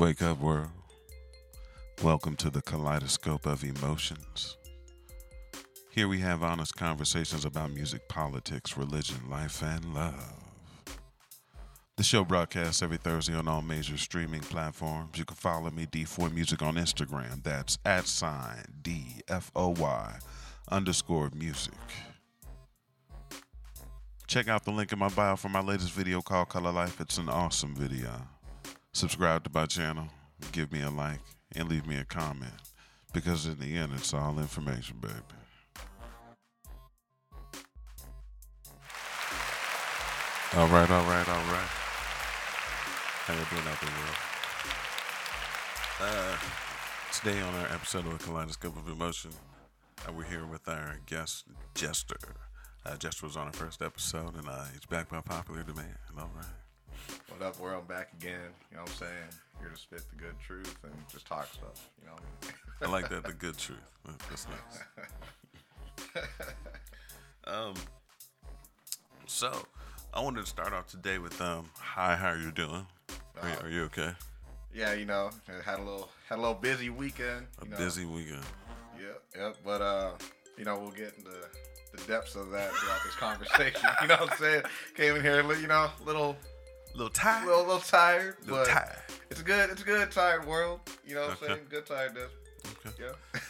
Wake up, world. Welcome to the kaleidoscope of emotions. Here we have honest conversations about music, politics, religion, life, and love. The show broadcasts every Thursday on all major streaming platforms. You can follow me, D4 Music, on Instagram. That's at sign D F O Y underscore music. Check out the link in my bio for my latest video called Color Life. It's an awesome video. Subscribe to my channel, give me a like, and leave me a comment. Because in the end, it's all information, baby. All right, all right, all right. How you doing out there, world? Uh, today on our episode of the Kaleidoscope of Emotion, uh, we're here with our guest, Jester. Uh, Jester was on our first episode, and uh, he's back by popular demand. All right. What up, world? Back again. You know what I'm saying? Here to spit the good truth and just talk stuff. You know what I mean? I like that, the good truth. That's nice. um, so I wanted to start off today with um, hi, how are you doing? Are, you- are you okay? yeah, you know, I had a little had a little busy weekend. A know? busy weekend. Yep, yep. But uh, you know, we'll get into the depths of that throughout this conversation. you know what I'm saying? Came in here, you know, little, A little tired. little, little tired, little but tired. it's a good, it's a good tired world. You know what Okay. I'm saying? Good tiredness. Okay. Yeah.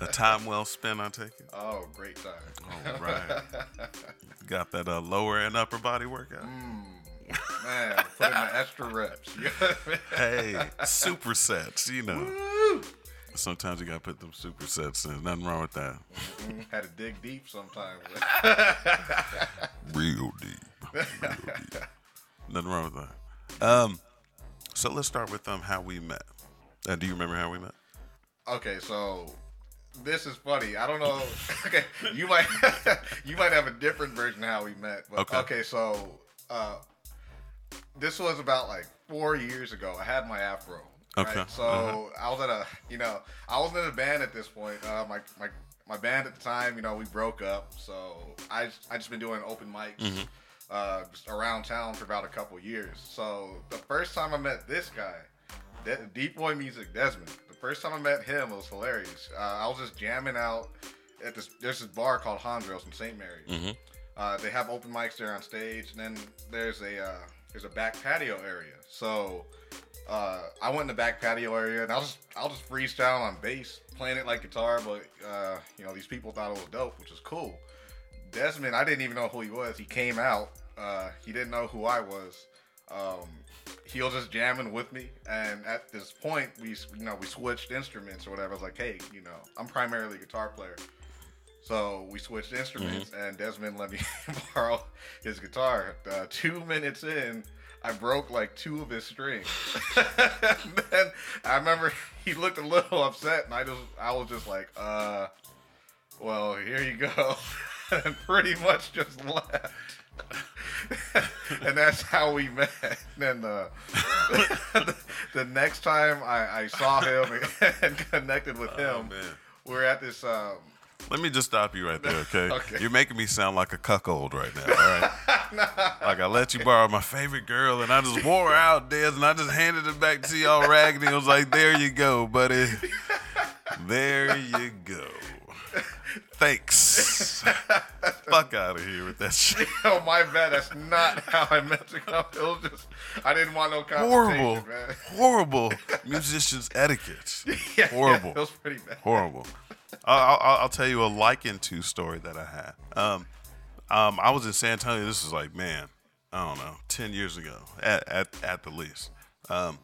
A time well spent, I take it. oh, great time. All right. Got that uh, lower and upper body workout. Man, put in the extra reps. You know what I mean? Hey, supersets, you know. Woo! Sometimes you gotta put them supersets in. Nothing wrong with that. Had to dig deep sometimes. Real deep. Real deep. Nothing wrong with that. Um, so let's start with um how we met. Uh, do you remember how we met? okay, so this is funny. I don't know. Okay, you might you might have a different version of how we met. But Okay. okay, so uh, this was about like four years ago. I had my afro. right? Okay, So uh-huh. I was at a, you know, I was in a band at this point. Uh, my my my band at the time, you know, we broke up. So I I just been doing open mics. Mm-hmm. Uh, just around town for about a couple years. So the first time I met this guy, De- Deep Boy Music Desmond. The first time I met him, it was hilarious. Uh, I was just jamming out at this. There's this bar called Hondros in St. Mary's. Mm-hmm. Uh, they have open mics there on stage, and then there's a uh, there's a back patio area. So uh, I went in the back patio area, and I'll just I'll just freestyle on bass, playing it like guitar. But uh, you know, these people thought it was dope, which is cool. Desmond, I didn't even know who he was. He came out. Uh, he didn't know who I was. Um, he was just jamming with me, and at this point, we you know we switched instruments or whatever. I was like, hey, you know, I'm primarily a guitar player. So we switched instruments, and Desmond let me borrow his guitar. Uh, two minutes in, I broke like two of his strings. and then I remember he looked a little upset, and I just I was just like, uh, well, here you go, and pretty much just left. and that's how we met. And then uh, the next time I, I saw him and connected with him, Oh, man. we were at this. Um, Let me just stop you right there, okay? Okay. You're making me sound like a cuckold right now, all right? Like I let you borrow my favorite girl, and I just wore her out, Des, and I just handed it back to you all raggedy. I was like, "There you go, buddy. There you go. Thanks. Fuck out of here with that shit. oh my bad, that's not how I meant to come. It was just I didn't want no confrontation, Horrible, man. horrible musicians etiquette. Yeah, Horrible. it was pretty bad. horrible. I'll, I'll, I'll tell you a liken to story that I had. Um, um, I was in San Antonio. This is like, man, I don't know, ten years ago, at at, at the least. Um,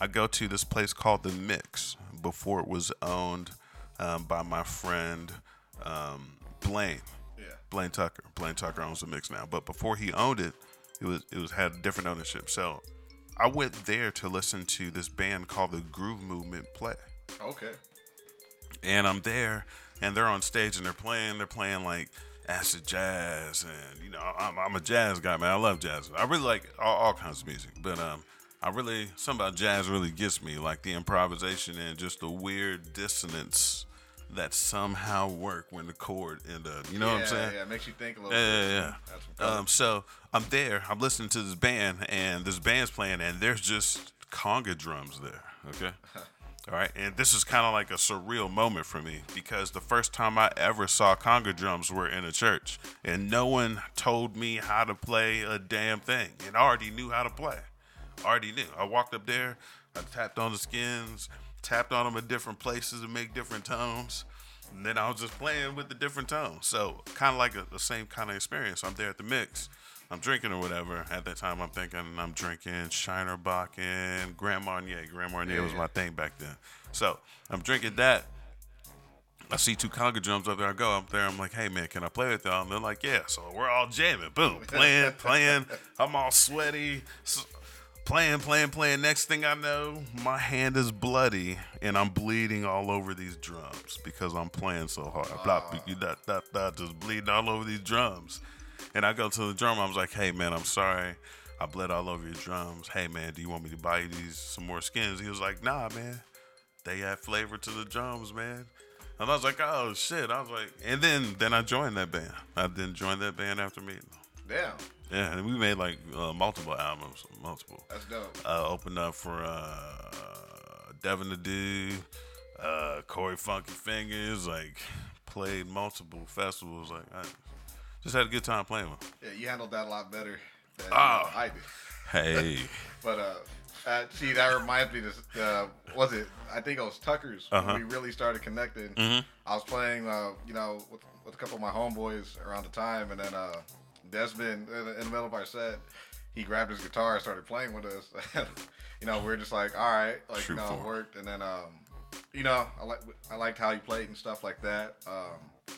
I go to this place called the Mix before it was owned um, by my friend um, Blaine. Yeah. Blaine Tucker. Blaine Tucker owns the Mix now, but before he owned it, it was it was had different ownership. So I went there to listen to this band called the Groove Movement play Okay. and I'm there, and they're on stage and they're playing. They're playing like acid jazz, and you know, I'm, I'm a jazz guy, man. I love jazz. I really like all, all kinds of music, but um, I really something about jazz really gets me, like the improvisation and just the weird dissonance that somehow work when the chord end up. You know yeah, what I'm saying? Yeah, it makes you think a little Yeah, bit. yeah, yeah. Um, so I'm there. I'm listening to this band, and this band's playing, and they're just conga drums there. Okay. All right, and this is kind of like a surreal moment for me because the first time I ever saw conga drums were in a church, and no one told me how to play a damn thing, and I already knew how to play. I already knew. I walked up there, I tapped on the skins, tapped on them at different places to make different tones, and then I was just playing with the different tones. So kind of like a, the same kind of experience. I'm there at the mix. I'm drinking or whatever. At that time, I'm thinking I'm drinking Shiner and Grand Marnier. Grand Marnier Yeah, was my thing back then. So I'm drinking that. I see two conga drums up there. I go up there. I'm like, hey man, can I play with y'all? And they're like, yeah. So we're all jamming. Boom, playing, playing. I'm all sweaty. Playing, playing, playing. Next thing I know, my hand is bloody and I'm bleeding all over these drums because I'm playing so hard. Blah, blah, just bleeding all over these drums. And I go to the drummer. I was like, "Hey man, I'm sorry. I bled all over your drums. Hey man, do you want me to buy you these some more skins?" He was like, "Nah, man. They add flavor to the drums, man." And I was like, "Oh shit!" I was like, and then then I joined that band. I then joined that band after meeting them. Damn, Yeah, and we made like uh, multiple albums, multiple. that's dope. Uh, opened up for uh, Devin the Dude, uh, Corey Funky Fingers. Like played multiple festivals. Like I just had a good time playing with. 'em. Yeah, you handled that a lot better than uh, I did. Hey. But uh, uh, see, that reminds me. This uh, was it? I think it was Tucker's. Uh-huh. When we really started connecting. Mhm. I was playing, uh, you know, with, with a couple of my homeboys around the time, and then uh, Desmond, in the, in the middle of our set, he grabbed his guitar and started playing with us. you know, we are just like, all right, like True you know, it worked, and then um, you know, I like I liked how he played and stuff like that. Um,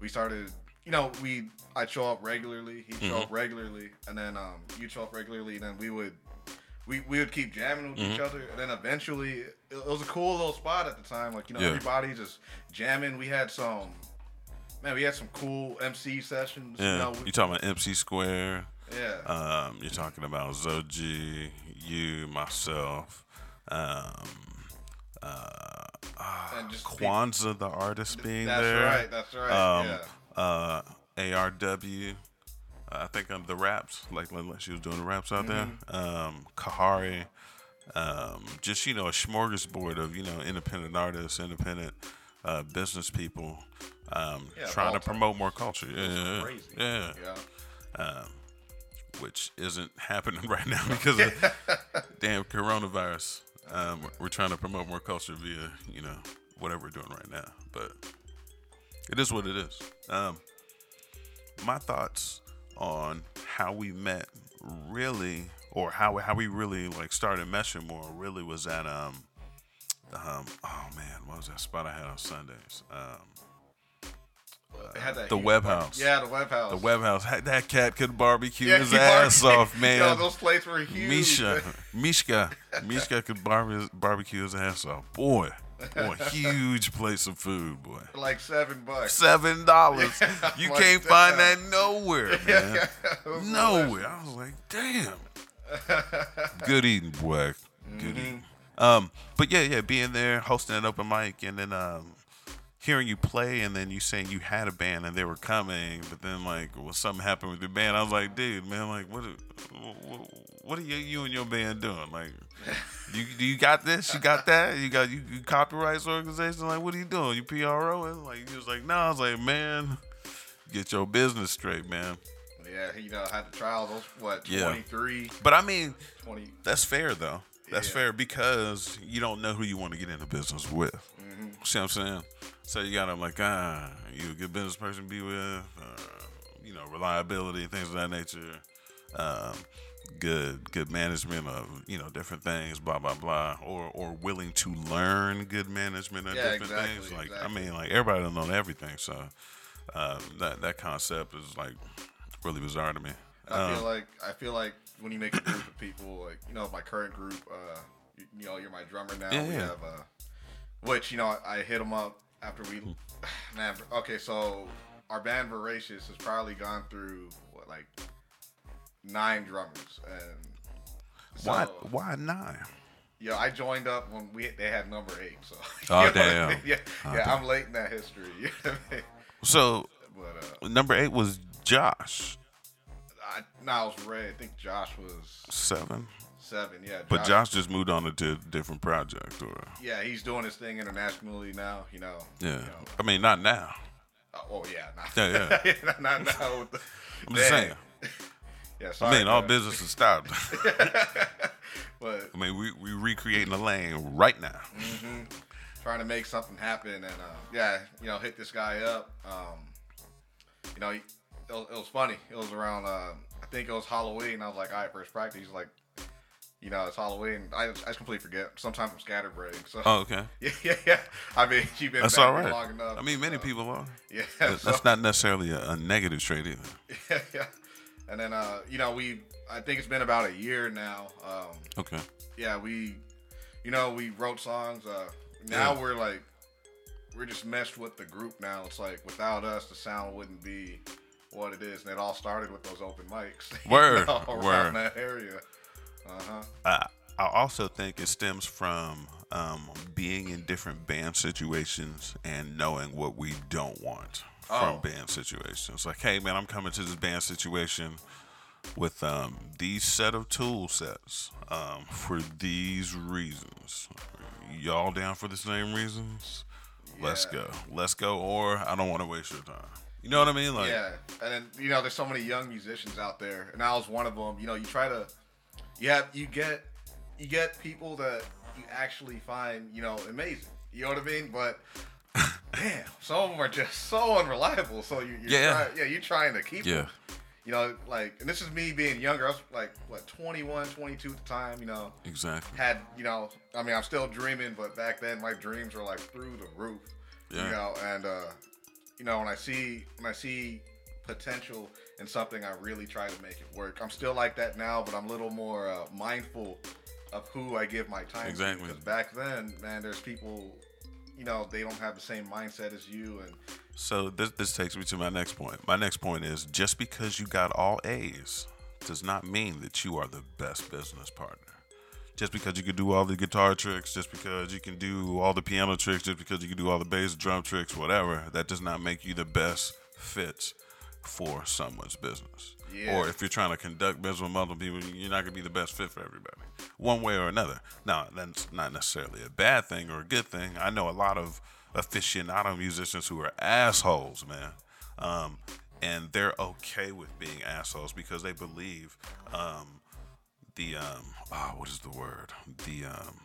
we started, you know, we I'd show up regularly, he'd show Mhm. up regularly, and then um, you'd show up regularly, and then we would we, we would keep jamming with each Mhm. other, and then eventually it, it was a cool little spot at the time. Like you know, Yeah. everybody just jamming. We had some man, we had some cool MC sessions. Yeah. You know, You we, talking about MC Square? yeah. Um, you're talking about Zoji, you, myself, um, uh, And just Kwanzaa, the artist being that's there. right. That's right. Um, yeah. uh, ARW. I think on the raps, like, like she was doing the raps out there. Mm-hmm. Um, Kahari. Um, just you know, a smorgasbord of you know independent artists, independent uh, business people, um, Yeah, trying to promote more culture. Yeah, yeah, Crazy. yeah. Yeah. Um, which isn't happening right now because of damn coronavirus. Um, we're- we're trying to promote more culture via you know whatever we're doing right now, but it is what it is. Um, my thoughts on how we met really or how how we really like started meshing more really was at um um oh man what was that spot I had on Sundays um that the Web party. House. Yeah, the web house. the web house that cat could barbecue Yeah, his ass off man Yo, those plates were huge. Misha Mishka Mishka could barbe- barbecue his ass off boy boy huge place of food boy like seven bucks. seven dollars you Like can't that. find that nowhere man nowhere I was like damn good eating, boy. Good Mm-hmm. eating. Um, but yeah, yeah, being there, hosting an open mic, and then um, hearing you play, and then you saying you had a band and they were coming, but then like, well, something happened with your band. I was like, dude, man, like, what, what, what are you, you and your band doing? Like, you, do you got this? You got that? You got you, you copyrights organization? Like, what are you doing? You PRO? And like, he was like, no. I was like, man, get your business straight, man. Yeah, you know, had the trials. Those what, Yeah. 23, But I mean, 20. That's fair though. That's Yeah. fair because you don't know who you want to get into business with. Mm-hmm. See what I'm saying? So you gotta like, ah, you a good business person to be with, uh, you know, reliability, things of that nature. Um, good, good management of you know different things, blah blah blah, or or willing to learn good management of Yeah, different exactly, things. Like exactly. I mean, like everybody don't know everything, so uh, that that concept is like really bizarre to me. I Um, feel like I feel like when you make a group of people, like you know, my current group, uh, you, you know, you're my drummer now. Yeah, we yeah. have, uh, which you know, I hit him up after we, man. Okay, so our band Voracious has probably gone through what like nine drummers, and so, why why not? Yeah, I joined up when we they had number eight. So Oh, what I damn. mean? Yeah, Oh, yeah, damn. I'm late in that history. You know I mean? So But uh, number eight was Josh. I, no, I was Ray. I think Josh was Seven. seven. Yeah, But Josh just moved on to a different project, or Yeah, he's doing his thing internationally now. You know. yeah. You know. I mean, not now. Uh, oh yeah. Not, Yeah, yeah. not, not now. I'm just saying. Yeah, I sorry. mean, all man. business is stopped. but I mean, we we recreating the lane right now. Mm-hmm. Trying to make something happen, and uh, yeah, you know, hit this guy up. Um, you know, it, was, it was funny. It was around, uh, I think it was Halloween. I was like, all right, first practice. He's like, you know, it's Halloween. I, just- I just completely forget. Sometimes I'm scatterbrained. So Oh, okay. yeah, yeah, yeah. I mean, you've been That's all here long enough. I mean, many so- people are. Yeah, so- That's not necessarily a, a negative trait either. yeah, yeah. And then, uh, you know, we, I think it's been about a year now. Um, Okay. yeah, we, you know, we wrote songs. Uh, now Yeah. we're like, we're just meshed with the group now. It's like without us, the sound wouldn't be what it is. And it all started with those open mics. Word, know, around word. that area. Uh huh. I I also think it stems from um, being in different band situations and knowing what we don't want Oh. from band situations. Like, hey man, I'm coming to this band situation with um, these set of tool sets um, for these reasons. Y'all down for the same reasons? Let's go. Let's go. Or I don't want to waste your time. You know what I mean? Like, yeah, and then you know, there's so many young musicians out there, and I was one of them. You know, you try to, you have, you get, you get people that you actually find, you know, amazing. You know what I mean? But damn, some of them are just so unreliable. So you, you're Yeah. trying, yeah, you're trying to keep Yeah. them. You know, like, and this is me being younger. I was like, what, 21, 22 at the time. You know, exactly. had, you know, I mean, I'm still dreaming, but back then my dreams were like through the roof. Yeah. You know, and uh, you know, when I see when I see potential in something, I really try to make it work. I'm still like that now, but I'm a little more uh, mindful of who I give my time Exactly. to. Because back then, man, there's people, you know, they don't have the same mindset as you, and So this this takes me to my next point. My next point is just because you got all A's does not mean that you are the best business partner. Just because you can do all the guitar tricks, just because you can do all the piano tricks, just because you can do all the bass drum tricks, whatever, that does not make you the best fit for someone's business. Yeah. Or if you're trying to conduct business with other people, you're not going to be the best fit for everybody, one way or another. Now, that's not necessarily a bad thing or a good thing. I know a lot of aficionado musicians who are assholes, man. Um, and they're okay with being assholes because they believe um, the um, oh, what is the word? The um,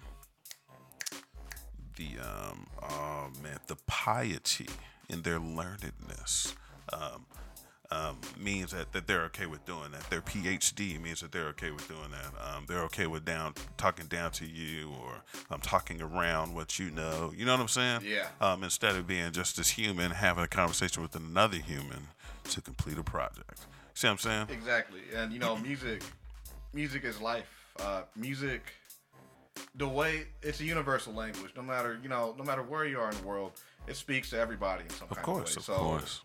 the um, oh man, the piety in their learnedness. Um, um, means that, that they're okay with doing that. Their PhD means that they're okay with doing that. Um, they're okay with down talking down to you or um, talking around what you know. You know what I'm saying? Yeah. Um, instead of being just this human having a conversation with another human to complete a project. See what I'm saying? Exactly, and you know, music, music is life. Uh, music, the way it's a universal language. No matter you know, no matter where you are in the world, it speaks to everybody in some Of kind course, of of way. so, course.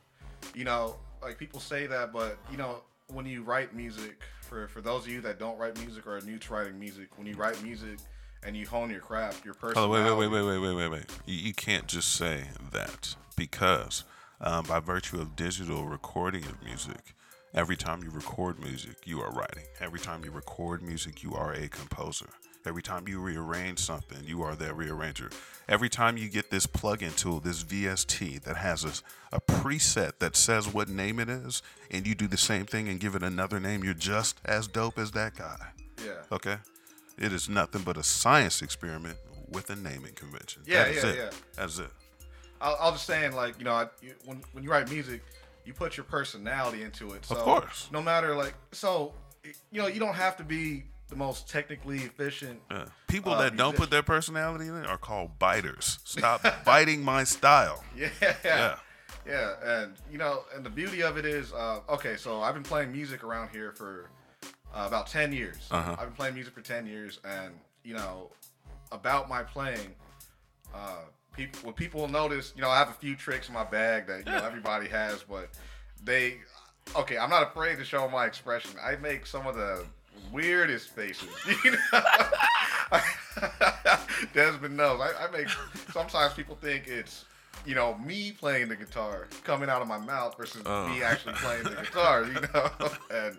you know, like people say that, but you know, when you write music, for for those of you that don't write music or are new to writing music, when you write music and you hone your craft, your personal. Oh, personality. wait, wait, wait, wait, wait, wait, wait, wait. You, you can't just say that because um, by virtue of digital recording of music, every time you record music, you are writing. Every time you record music, you are a composer. Every time you rearrange something, you are that rearranger. Every time you get this plugin tool, this VST that has a, a preset that says what name it is, and you do the same thing and give it another name, you're just as dope as that guy. Yeah. Okay? It is nothing but a science experiment with a naming convention. Yeah, That is yeah, it. yeah. That's it. I, I was just saying, like, you know, I, you, when when you write music, you put your personality into it. So Of course. No matter like, so you know, you don't have to be the most technically efficient. Yeah. People Uh, that don't put their personality in it are called biters. Stop biting my style. Yeah. Yeah. Yeah, and you know, and the beauty of it is, uh, okay, so I've been playing music around here for uh, about ten years. Uh-huh. I've been playing music for ten years, and you know, about my playing, uh, people, what people notice, you know, I have a few tricks in my bag that you know everybody has, but they, okay, I'm not afraid to show my expression. I make some of the weirdest faces. You know? Desmond knows. I, I make sometimes people think it's you know me playing the guitar coming out of my mouth versus me uh. actually playing the guitar. You know, and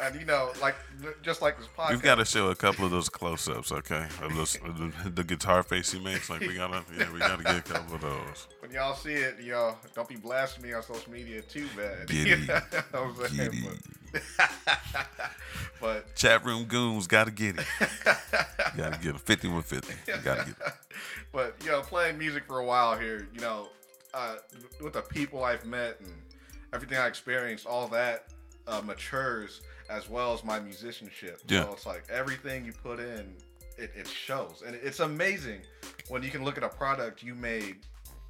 and you know, like just like this podcast. We've got to show a couple of those close-ups, okay? Of those, the, the guitar face he makes. Like we gotta, yeah, we gotta get a couple of those. when y'all see it, y'all don't be blasting me on social media too bad. Giddy. You know what I'm saying? Giddy. But, but Chat room goons gotta get it. gotta get it. Fifty with fifty. Gotta get it. but you know, playing music for a while here, you know, uh, with the people I've met and everything I experienced, all that uh, matures as well as my musicianship. Yeah. So it's like everything you put in, it, it shows, and it's amazing when you can look at a product you made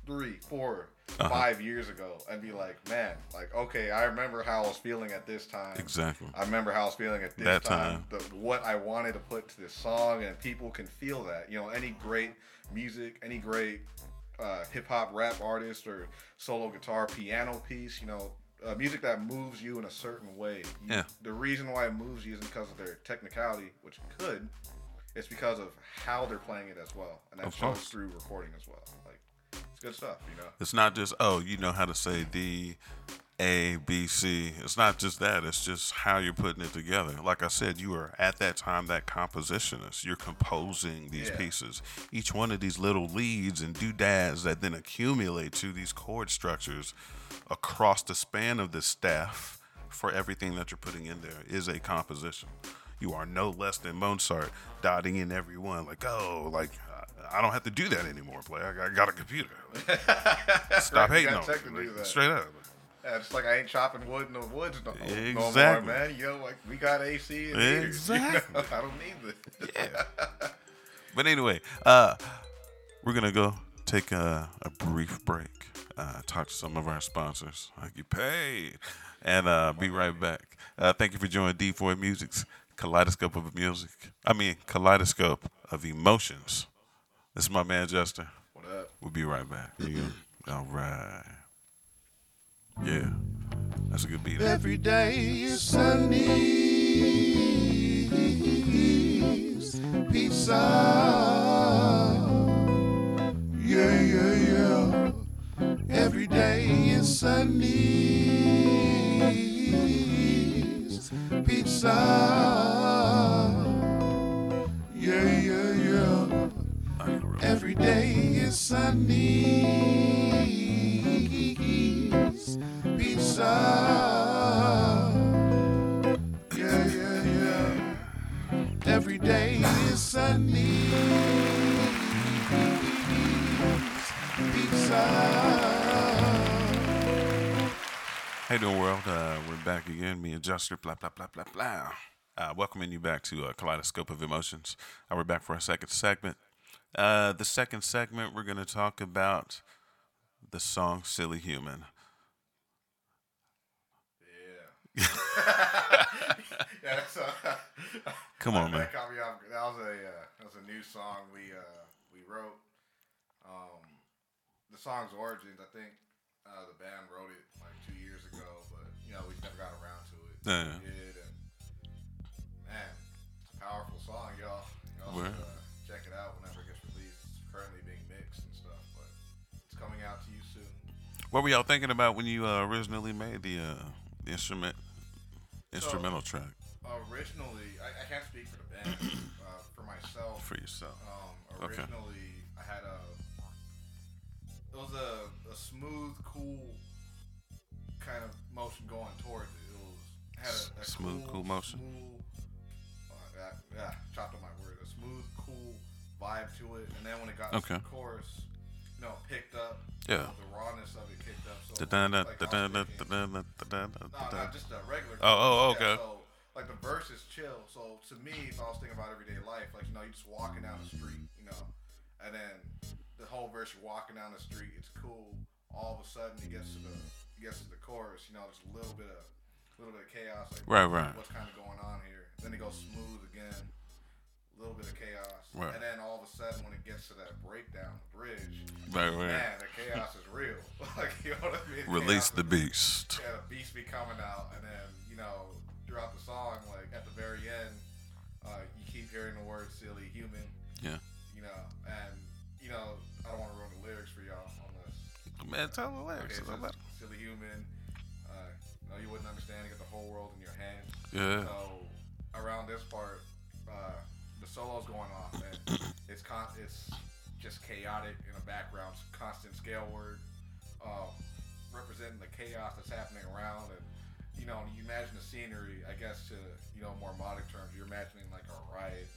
three, four, Uh-huh. five years ago and be like, man, like okay, I remember how I was feeling at this time. Exactly. I remember how I was feeling at this That time, time. The, what I wanted to put to this song, and people can feel that. You know, any great music, any great uh, hip hop rap artist or solo guitar piano piece, you know, uh, music that moves you in a certain way. You- Yeah. The reason why it moves you isn't because of their technicality, which could. It's because of how they're playing it as well, and that Of shows course. through recording as well. Like, it's good stuff, you know. It's not just oh, you know how to say D, A, B, C. It's not just that. It's just how you're putting it together. Like I said, you are at that time that compositionist. You're composing these Yeah. pieces. Each one of these little leads and doodads that then accumulate to these chord structures across the span of the staff for everything that you're putting in there is a composition. You are no less than Mozart, dotting in every one. Like, oh, like I- don't have to do that anymore. Play, I got- I got a computer. Stop Right, hating on me. that. Straight up. Yeah, it's like I ain't chopping wood in the woods no, no more, Exactly. man. You know, like we got AC and heaters. you know? Exactly. I don't need this. Yeah. But anyway, uh, we're gonna go take a, a brief break, uh, talk to some of our sponsors, I get paid, and uh, be right back. Uh, thank you for joining D4 Music's Kaleidoscope of Music. I mean, Kaleidoscope of Emotions. This is my man Justin. What up? We'll be right back. All right. Yeah, that's a good beat. Every day is Sundays. Pizza. Yeah, yeah, yeah. Every day is Sundays. Pizza. Yeah, yeah, yeah. I can remember. Every day is Sundays. Pizza. Yeah, yeah, yeah. Every day is Sundays. Pizza. Hey, doing world? Uh, we're back again. Me and Juster, blah blah blah blah blah. Uh, welcoming you back to uh, Kaleidoscope of Emotions. Uh, we're back for our second segment. Uh, the second segment, we're going to talk about the song "Silly Human." Yeah. that's a, Come on, man. That, caught me off- that was a uh, that was a new song we uh, we wrote. Um, the song's origins, I think uh, the band wrote it like two years ago, but you know we never got around to it. Yeah. We did, and man, it's a powerful song, y'all. Y'all Word. should uh, check it out whenever it gets released. It's currently being mixed and stuff, but it's coming out to you soon. What were y'all thinking about when you uh, originally made the, uh, the instrument instrumental track Originally, I, I can't speak for the band. uh, for myself, for yourself? Um, Okay. originally, I had a. It was a, a smooth, cool kind of motion going towards it. It was had a, a Smooth, cool motion. Smooth, uh, yeah, yeah, chopped up my word. A smooth, cool vibe to it, and then when it got Okay. to the chorus, know, picked up. Yeah. The rawness of it kicked up. So like, no, just a regular. Oh, oh, okay. Yeah, so like the verse is chill. So to me, if I was thinking about everyday life, like you know, you're just walking down the street, you know, and then the whole verse, you're walking down the street, it's cool. All of a sudden, it gets to the it gets to the chorus, you know, there's a little bit of little bit of chaos, like Right, right. what's kind of going on here. Then it goes smooth again, a little bit of chaos, Right. and then all of a sudden, when it gets to that breakdown, bridge, Right, right. man, the chaos is real. like you know what I mean? Release Chaos the beast. yeah, the beast be coming out, and then you know throughout the song, like at the very end, uh, you keep hearing the word "silly human," Yeah. you know, and you know I don't want to ruin the lyrics for y'all on this. Man, tell the lyrics. Okay, so silly human. Uh, no, you wouldn't understand. You got the whole world in your hands. Yeah. So it's it's just chaotic in the background, constant scale word, um, representing the chaos that's happening around, and you know, you imagine the scenery. I guess to you know more modern terms, you're imagining like a riot,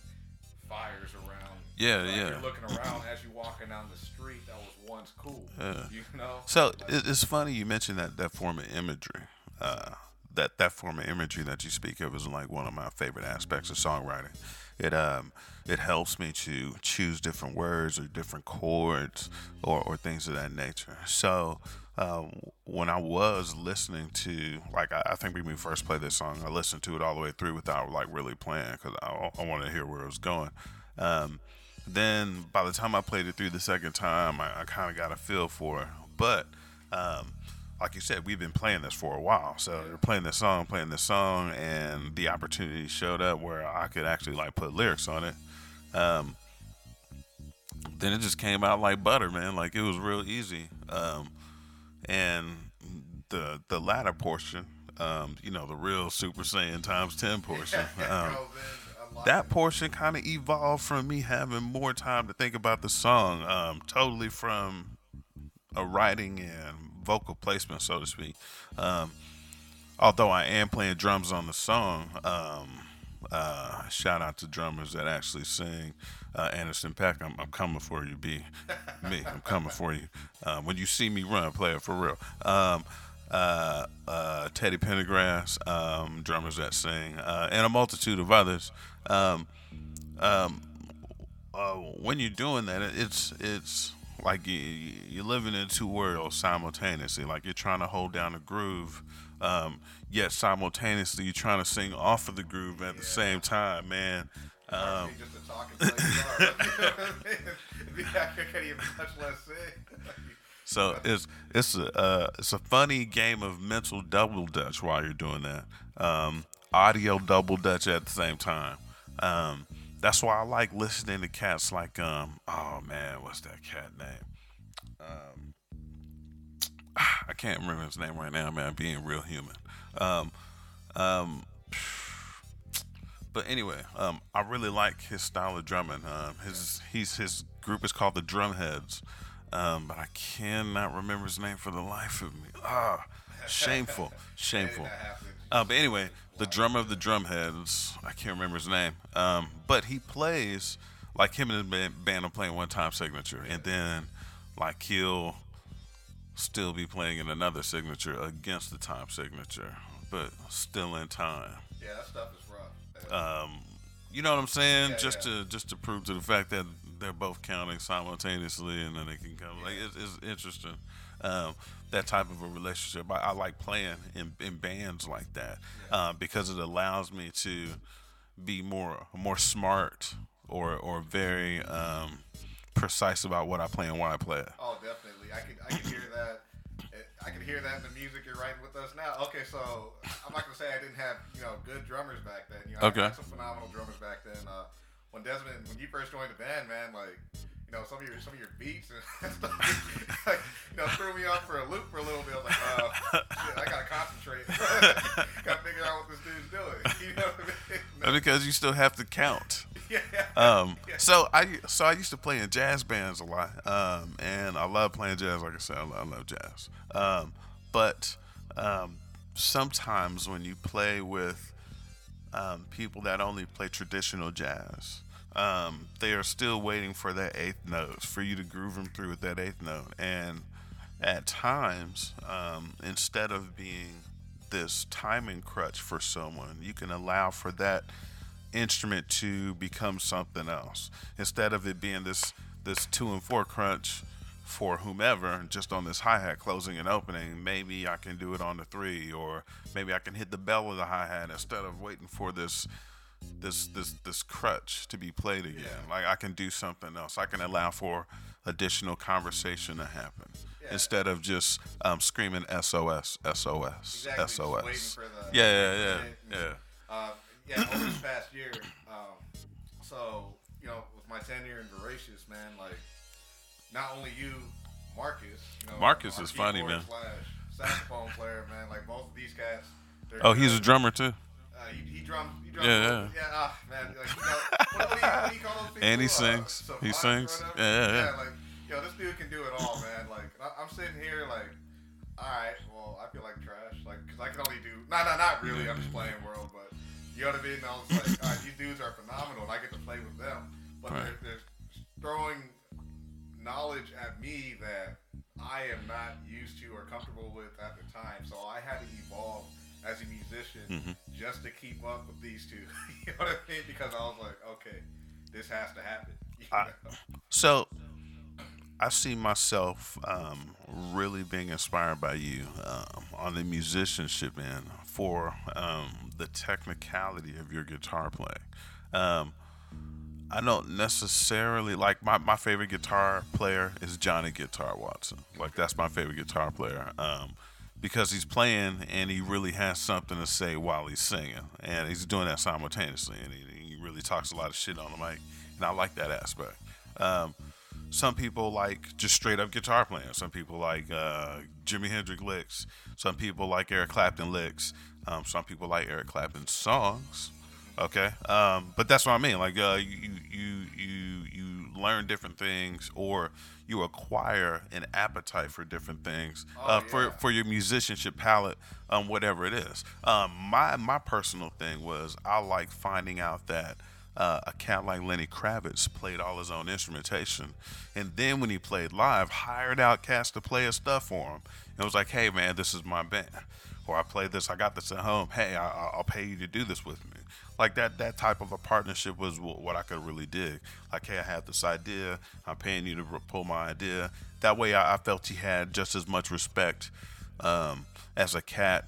fires around. Yeah, like yeah. You're looking around as you're walking down the street that was once cool. Yeah. You know. So Like, it's funny you mentioned that that form of imagery. Uh, that that form of imagery that you speak of is like one of my favorite aspects of songwriting. It um it helps me to choose different words or different chords or, or things of that nature. So um, when I was listening to like I, I think when we first played this song, I listened to it all the way through without like really playing because I, I wanted to hear where it was going. Um, then by the time I played it through the second time, I, I kind of got a feel for it. But um, like you said, we've been playing this for a while. So you're playing this song, playing this song, and the opportunity showed up where I could actually like put lyrics on it. Um, then it just came out like butter, man. Like it was real easy. Um, and the the latter portion, um, you know, the real Super Saiyan times ten portion. Um, goes in a lot. that portion kind of evolved from me having more time to think about the song, um, totally from a writing and vocal placement, so to speak. Um, although I am playing drums on the song, um, uh, shout out to drummers that actually sing. Uh, Anderson Paak, I'm, I'm coming for you, B. Me, I'm coming for you. Um, when you see me run, play it for real. Um, uh, uh, Teddy Pendergrass, um, drummers that sing, uh, and a multitude of others. Um, um, uh, when you're doing that, it's it's like you, you're living in two worlds simultaneously. Like you're trying to hold down a groove, um, yet simultaneously you're trying to sing off of the groove at the same time, man. Um, just a talking play guitar. You know what I mean? I can't even much less sing. So it's it's a uh, it's a funny game of mental double dutch while you're doing that. Um, audio double dutch at the same time. Um, that's why I like listening to cats like um oh man what's that cat name? Um, I can't remember his name right now, man. Being real human. Um, um, but anyway, um, I really like his style of drumming. Um, his he's his group is called the Drumheads, um, but I cannot remember his name for the life of me. Ah, shameful, shameful. Uh, but anyway, the drummer of the Drumheads, I can't remember his name, um, but he plays like him and his band, are playing one time signature, and then like he'll still be playing in another signature against the time signature, but still in time. Yeah, that stuff is rough. Um, you know what I'm saying? Yeah, just yeah. to just to prove to the fact that they're both counting simultaneously, and then they can come. Like it's, it's interesting. Um, that type of a relationship. I, I like playing in, in bands like that uh, because it allows me to be more more smart or or very um, precise about what I play and why I play it. Oh, definitely. I could I could hear that. I could hear that in the music you're writing with us now. Okay, so I'm not gonna say I didn't have you know good drummers back then. You know, Okay. I had some phenomenal drummers back then. Uh, when Desmond, when you first joined the band, man, like you know some of your some of your beats and stuff, like, you know, threw me off for a loop for a little bit. I was like, uh, shit, I gotta concentrate. gotta figure out what this dude's doing. You know what I mean? Because you still have to count. yeah. Um, Yeah. so I so I used to play in jazz bands a lot, um, and I love playing jazz. Like I said, I love, I love jazz. Um, but um, sometimes when you play with um, people that only play traditional jazz, um, they are still waiting for that eighth note for you to groove them through with that eighth note. And at times, um, instead of being this timing crutch for someone, you can allow for that instrument to become something else. Instead of it being this this two and four crunch for whomever just on this hi-hat closing and opening maybe i can do it on the three or maybe i can hit the bell of the hi-hat instead of waiting for this this this this crutch to be played again. Like i can do something else. I can allow for additional conversation to happen Yeah. instead of just um, screaming sos sos Exactly, sos the- yeah yeah yeah yeah Uh, yeah, over this past year, um, so you know, with my tenure in Voracious, man, like not only you, Marcus. You know, Marcus is funny, man. Saxophone player, man. Like both of these they're oh he's a drummer too Uh, he, he drums. He drums Yeah, yeah, yeah. yeah. ah, man, like, you know, what, what, do you, what do you call those people? And he Uh, sings. savants He sings. whatever? Yeah, yeah, yeah. like, yo, this dude can do it all, man. Like, I, I'm sitting here, like, all right, well, I feel like trash, like, cause I can only do, nah, nah, not really. I'm just playing world, but you know what I mean. And I was like, all right, these dudes are phenomenal, and I get to play with them, but Right. they're, they're throwing knowledge at me that I am not used to or comfortable with at the time. So I had to evolve as a musician Mhm. just to keep up with these two. you know what I mean? Because I was like, okay, this has to happen. You I- So, I see myself um, really being inspired by you um, on the musicianship end for um, the technicality of your guitar playing. Um, I don't necessarily like my, my favorite guitar player is Johnny Guitar Watson. Like that's my favorite guitar player. Um, because he's playing and he really has something to say while he's singing, and he's doing that simultaneously, and he, he really talks a lot of shit on the mic, and I like that aspect. Um, some people like just straight up guitar playing. Some people like uh, Jimi Hendrix licks. Some people like Eric Clapton licks. Um, some people like Eric Clapton songs. Okay, um, but that's what I mean. Like uh, you, you, you, you learn different things, or you acquire an appetite for different things uh, for yeah. for your musicianship palette, um, whatever it is. Um, my my personal thing was I like finding out that uh, a cat like Lenny Kravitz played all his own instrumentation, and then when he played live, hired out cats to play his stuff for him. And it was like, "Hey man, this is my band," or "I played this, I got this at home. Hey, I, I- I'll pay you to do this with me." Like that, that type of a partnership was what I could really dig. Like, hey, I have this idea. I'm paying you to pull my idea. That way, I, I felt he had just as much respect um, as a cat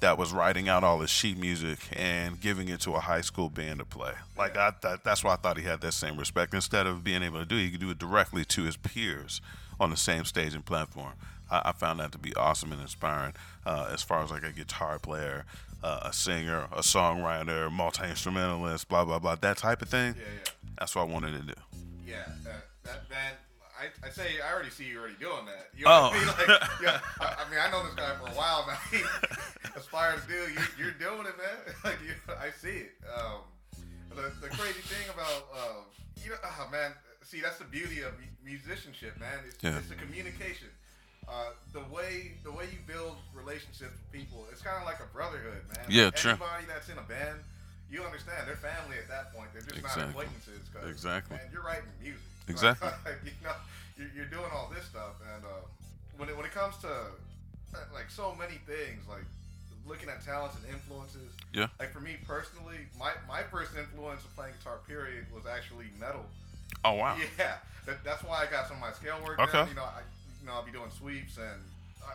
that was writing out all his sheet music and giving it to a high school band to play. Like I that, that's why I thought he had that same respect. Instead of being able to do it, he could do it directly to his peers on the same stage and platform. I, I found that to be awesome and inspiring. Uh, as far as like a guitar player, uh, a singer, a songwriter, multi instrumentalist, blah blah blah, that type of thing. Yeah, yeah. That's what I wanted to do. Yeah, that, that man. I, I say I already see you already doing that. You know what I Oh. mean? Like, yeah, I, I mean, I know this guy for a while now. He aspire to do. You, you're doing it, man. Like you, I see it. Um, the, the crazy thing about, uh, you know, oh, man. See, that's the beauty of musicianship, man. It's, Yeah. it's the communication. Uh, the way the way you build relationships with people, it's kind of like a brotherhood, man. Yeah, Like, true. Anybody that's in a band, you understand they're family at that point. They're just Exactly. not acquaintances. 'cause, Exactly. Man, you're writing music. Exactly. You know, you're, you're doing all this stuff, and uh, when it when it comes to uh, like so many things, like looking at talents and influences. Yeah. Like for me personally, my my first influence of playing guitar period was actually metal. Oh wow. Yeah, that, that's why I got some of my scale work. Okay. You know, I you know I'll be doing sweeps and.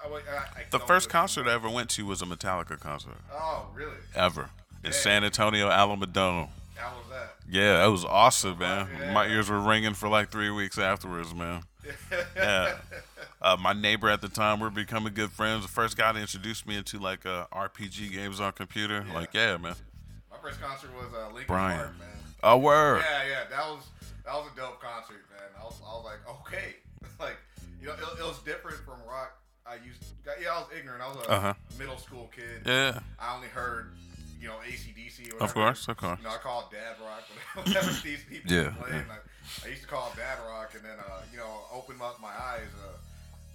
I, I, I, The first concert I ever went to was a Metallica concert. Oh, really? Ever. In. San Antonio, Alamodome. How was that? Yeah, it was awesome, man. Yeah. My ears were ringing for like three weeks afterwards, man. Yeah. Uh, my neighbor at the time, we are becoming good friends. The first guy to introduce me into like uh, RPG games on computer. Yeah. Like, yeah, man. My first concert was uh, Linkin Brian. Park, man. Oh, word. Yeah, yeah, that was that was a dope concert, man. I was, I was like, okay, like you know, it, it was different from rock. I used, yeah, I was ignorant. I was a Uh-huh. middle school kid. Yeah. I only heard, you know, ACDC or whatever. Of course, of course. You know, I called dad rock whatever these people Yeah, playing. yeah. I, I used to call it dad rock, and then uh, you know, open up my eyes. Uh,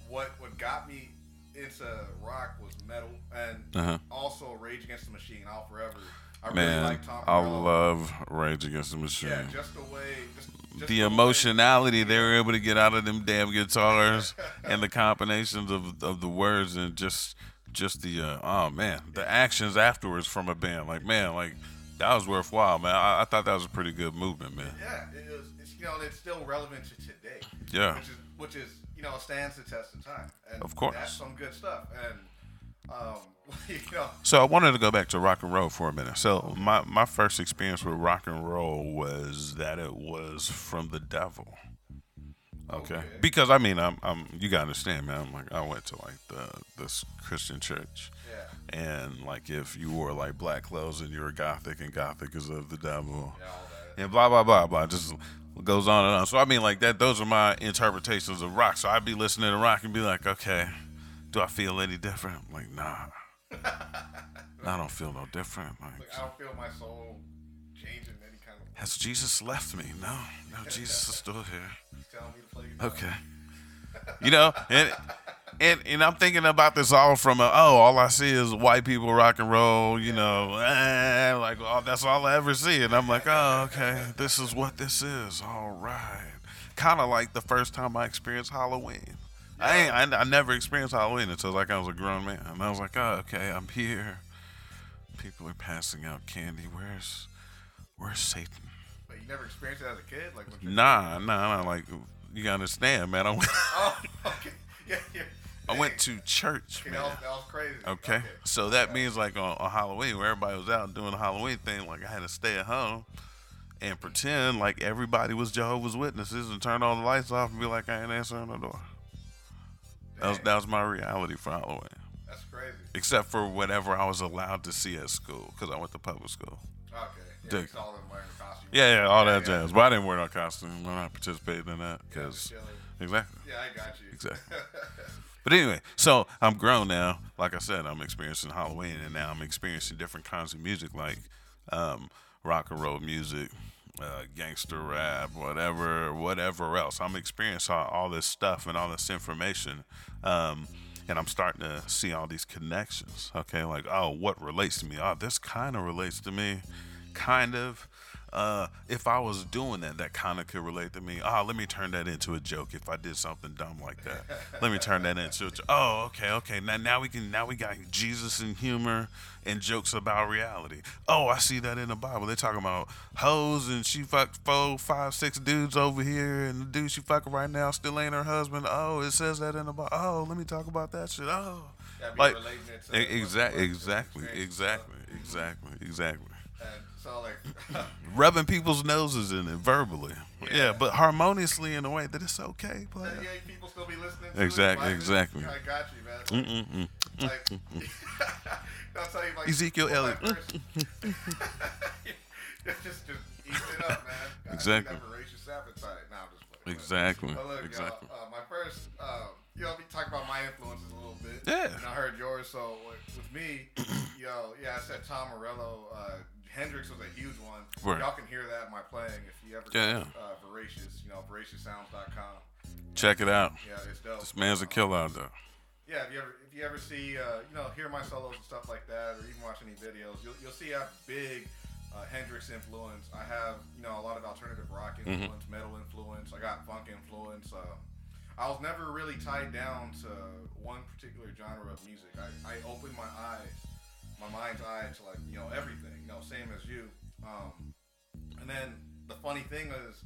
what what got me into rock was metal, and Uh-huh. also Rage Against the Machine. I'll forever. I really Man, like Tom I Morello. love Rage Against the Machine. Yeah, just the way. Just, just the way- emotionality they were able to get out of them damn guitars and the combinations of, of the words and just just the uh, oh man the actions afterwards from a band like man like that was worthwhile man I, I thought that was a pretty good movement man Yeah, it is. It's, you know, it's still relevant to today. Yeah. Which is, which is, you know, stands the test of time. And Of course. That's some good stuff. And, um, you know, so I wanted to go back to rock and roll for a minute so my my first experience with rock and roll was that it was from the devil Okay. Okay. Because I mean, I'm, I'm, you gotta understand, man. I'm like, I went to like the this Christian church, yeah, and like if you wore like black clothes and you were gothic, and gothic is of the devil, yeah, and blah blah blah blah, just goes on and on. So I mean, like that. Those are my interpretations of rock. So I'd be listening to rock and be like, okay, do I feel any different? I'm like, nah, I don't feel no different. Like, Like I don't feel my soul changing any kind of. has Jesus left me? No, no, Jesus is still here. He's telling me to play. guitar. Okay. You know, and and and I'm thinking about this all from a oh, all I see is white people rock and roll. You know, eh, like oh, that's all I ever see, and I'm like, oh, okay, this is what this is. All right, kind of like the first time I experienced Halloween. I ain't, I, I never experienced Halloween until like I was a grown man, and I was like, oh, okay, I'm here. People are passing out candy. Where's where's Satan? But you never experienced it as a kid, like Nah, nah, nah. Like you understand, man. I went, Oh, okay. Yeah, yeah. I went to church, Okay, man. that was, that was crazy. Okay. So that means like on, on Halloween, where everybody was out doing the Halloween thing, like I had to stay at home and pretend like everybody was Jehovah's Witnesses and turn all the lights off and be like, I ain't answering the door. That was that was my reality for Halloween, That's crazy. except for whatever I was allowed to see at school because I went to public school. Okay. Yeah, Dig. you saw them wearing costumes. Yeah, yeah, all that jazz. But I didn't wear no costume. I'm not participating in that because exactly. Yeah, I got you. Exactly. But anyway, so I'm grown now. Like I said, I'm experiencing Halloween, and now I'm experiencing different kinds of music, like um, rock and roll music, uh, gangster rap, whatever, whatever else. I'm experiencing all, all this stuff and all this information, um, and I'm starting to see all these connections. Okay, like oh, what relates to me? Oh, this kind of relates to me, kind of. Uh, if I was doing that, that kind of could relate to me. Ah, let me turn that into a joke. If I did something dumb like that, let me turn that into a joke. Oh, okay, okay. Now, now we can. Now we got Jesus and humor and jokes about reality. Oh, I see that in the Bible. They're talking about hoes and she fucked four, five, six dudes over here, and the dude she fucking right now still ain't her husband. Oh, it says that in the Bible. Oh, let me talk about that shit. Oh, like relating it to e- what's- exact, what's exactly, exactly, exactly, exactly. So like, rubbing people's noses in it verbally. Yeah. Yeah. but harmoniously in a way that it's okay. But yeah, people still be listening. To Exact- it, vibing. exactly. I got you, man. Mm-mm-mm. Like, I'll tell you, like Ezekiel one of my Elliott. first- just, just eat it up, man. Gotta Exactly. Voracious appetite. Nah, I'm just playing. Exactly. But look, Exactly. y'all, uh, my first, um, you know, we talk about my influences a little bit. Yeah. And I heard yours. So with, with me, yo, yeah, I said Tom Morello. Uh, Hendrix was a huge one. Word. Y'all can hear that in my playing if you ever Yeah, go, uh, Voracious, you know, VoraciousSounds.com. Check it out. Yeah, it's dope. This man's a Um, killer out there. yeah, if you ever if you ever see uh, you know hear my solos and stuff like that, or even watch any videos, you'll you'll see I have big uh, Hendrix influence. I have you know a lot of alternative rock Mm-hmm. influence, metal influence. I got funk influence. Uh, I was never really tied down to one particular genre of music. I, I opened my eyes, my mind's eye to like you know everything. You know, same as you. Um, and then the funny thing is,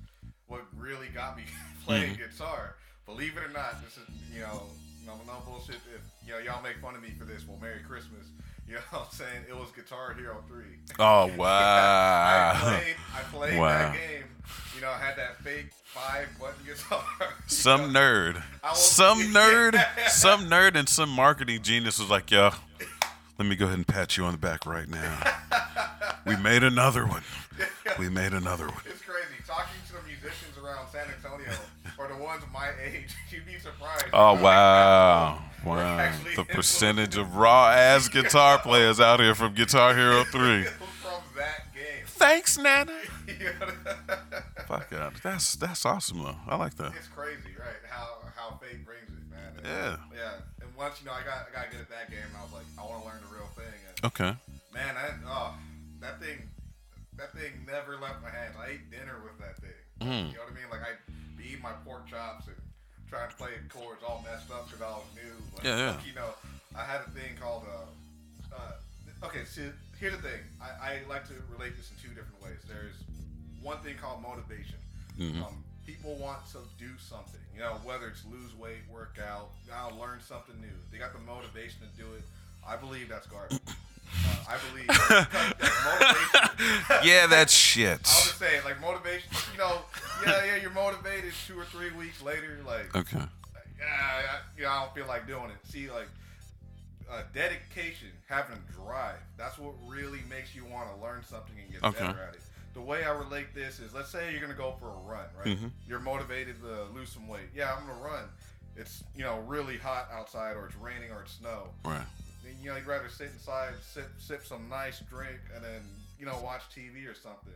what really got me playing guitar. Believe it or not, this is you know no no bullshit. If you know y'all make fun of me for this, well, Merry Christmas. You know what I'm saying? It was Guitar Hero Three. Oh I wow. played, I played Wow. that game. You know, I had that fake five button guitar. Some know. nerd, was- some nerd, some nerd, and some marketing genius was like, "Yo, let me go ahead and pat you on the back right now. We made another one. We made another one." It's crazy talking to the musicians around San Antonio or the ones my age. You'd be surprised. Oh wow, oh, wow! The percentage of raw ass guitar players out here from Guitar Hero Three. from that game. Thanks, Nana. Fuck yeah, that's that's awesome though. I like that. it's crazy, right? How how fate brings it, man. And, Yeah. Yeah. Once you know, I got I got good at that game, I was like, I want to learn the real thing. And Okay. man, I, oh, that thing, that thing never left my hands. I ate dinner with that thing. Mm. You know what I mean? Like I be eating my pork chops and trying to play chords all messed up because I was new. But, Yeah, yeah. You know, I had a thing called. Uh, uh, okay, so here's the thing. I, I like to relate this in two different ways. There's one thing called motivation. Mhm. Um, people want to do something. You know, whether it's lose weight, work out, now learn something new. They got the motivation to do it. I believe that's garbage. Uh, I believe that motivation. Yeah, that's shit. I'll just say like motivation. You know, yeah, yeah, you're motivated two or three weeks later. Like, Okay. yeah, I, you know, I don't feel like doing it. See, like, uh, dedication, having drive. That's what really makes you want to learn something and get Okay. better at it. The way I relate this is, let's say you're gonna go for a run, right? Mhm. You're motivated to lose some weight. Yeah, I'm gonna run. It's you know really hot outside, or it's raining, or it's snow. Right. You you know, you'd rather sit inside, sip sip some nice drink, and then you know watch TV or something.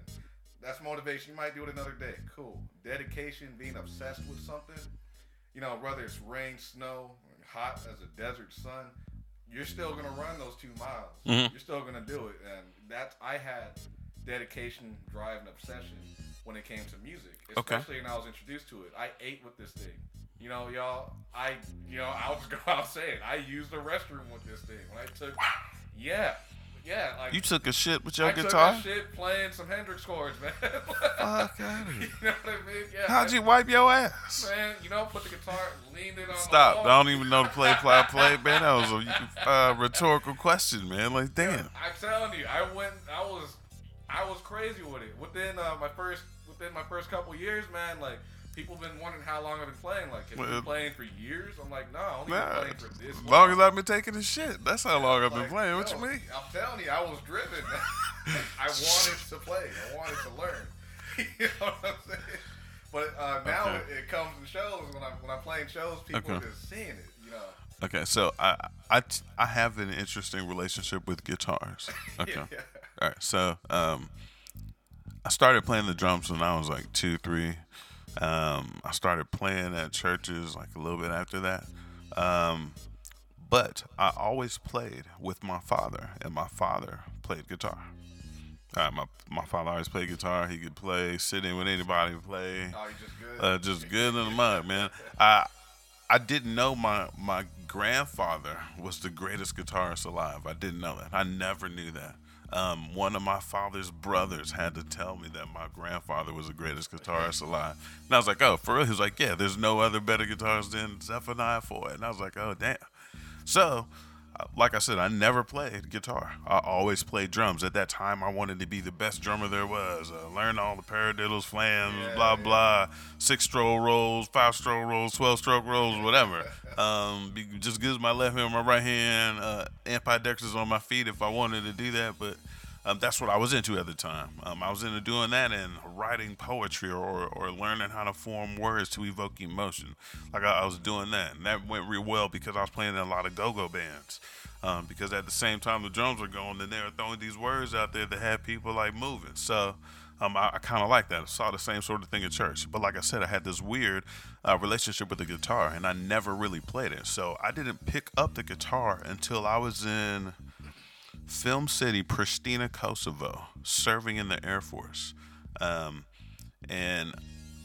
That's motivation. You might do it another day. Cool. Dedication, being obsessed with something. You know, whether it's rain, snow, hot as a desert sun, you're still gonna run those two miles. Mhm. You're still gonna do it, and that's I had dedication, drive, and obsession when it came to music, Okay. especially when I was introduced to it. I ate with this thing. You know, y'all. I, you know, I'll just go out saying I used the restroom with this thing when I took. Yeah, yeah. Like You took a shit with your I took guitar? shit playing some Hendrix chords, man. Fuck here. you know what I mean? Yeah. How'd you wipe your ass? Man, you know, put the guitar, leaned it on Stop. I don't even know the play, play, play, man. That was a uh, rhetorical question, man. Like, damn. I'm telling you, I went. I was, I was crazy with it. Within uh, my first, within my first couple years, man, like people have been wondering how long I've been playing. Like, have Well, been playing for years? I'm like, no, I only Nah, been playing for this. as long. long as I've been taking a shit. That's how long I've been Like, playing. What yo, you mean? I'm telling you, I was driven. I wanted to play. I wanted to learn. you know what I'm saying? But uh, now Okay. it, it comes in shows when I'm when I'm playing shows, people Okay. are just seeing it. You know. Okay, so I, I, I have an interesting relationship with guitars. Okay. Yeah. All right, so um, I started playing the drums when I was like two, three. Um, I started playing at churches like a little bit after that. Um, but I always played with my father, and my father played guitar. Right, my my father always played guitar. He could play, sit in with anybody, play Oh, just good. uh, just good in the mud, man. I I didn't know my my grandfather was the greatest guitarist alive. I didn't know that. I never knew that. Um, one of my father's brothers had to tell me that my grandfather was the greatest guitarist alive. And I was like, oh, for real? He was like, yeah, there's no other better guitarist than Zephaniah Foy. And I was like, oh, damn. So, like I said, I never played guitar. I always played drums. At that time, I wanted to be the best drummer there was. Uh, learn all the paradiddles, flams, Yeah, blah yeah. blah, six stroke rolls, five stroke rolls, twelve stroke rolls, whatever. Um, just gives my left hand, my right hand, uh, ambidextrous on my feet if I wanted to do that. But um, that's what I was into at the time. Um, I was into doing that and writing poetry or, or learning how to form words to evoke emotion. Like I, I was doing that, and that went real well because I was playing in a lot of go-go bands. Um, because at the same time the drums were going, and they were throwing these words out there that had people like moving. So um, I, I kind of like that. I saw the same sort of thing at church. But like I said, I had this weird uh, relationship with the guitar, and I never really played it. So I didn't pick up the guitar until I was in Film City, Pristina, Kosovo, serving in the Air Force. Um, and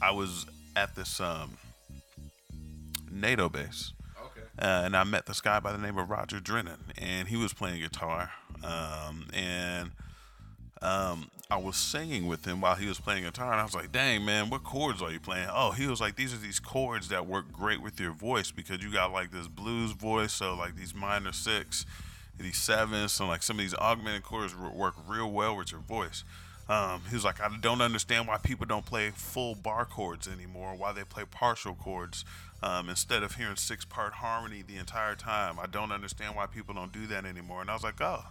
I was at this um, NATO base. Okay. Uh, and I met this guy by the name of Roger Drennan, and he was playing guitar. Um, and um, I was singing with him while he was playing guitar, and I was like, "Dang, man, what chords are you playing?" Oh, he was like, "These are these chords that work great with your voice because you got like this blues voice, so like these minor six, sevens, so like some of these augmented chords work real well with your voice." Um, he was like, "I don't understand why people don't play full bar chords anymore. Why they play partial chords." Um, instead of hearing six part harmony the entire time, I don't understand why people don't do that anymore. And I was like, oh,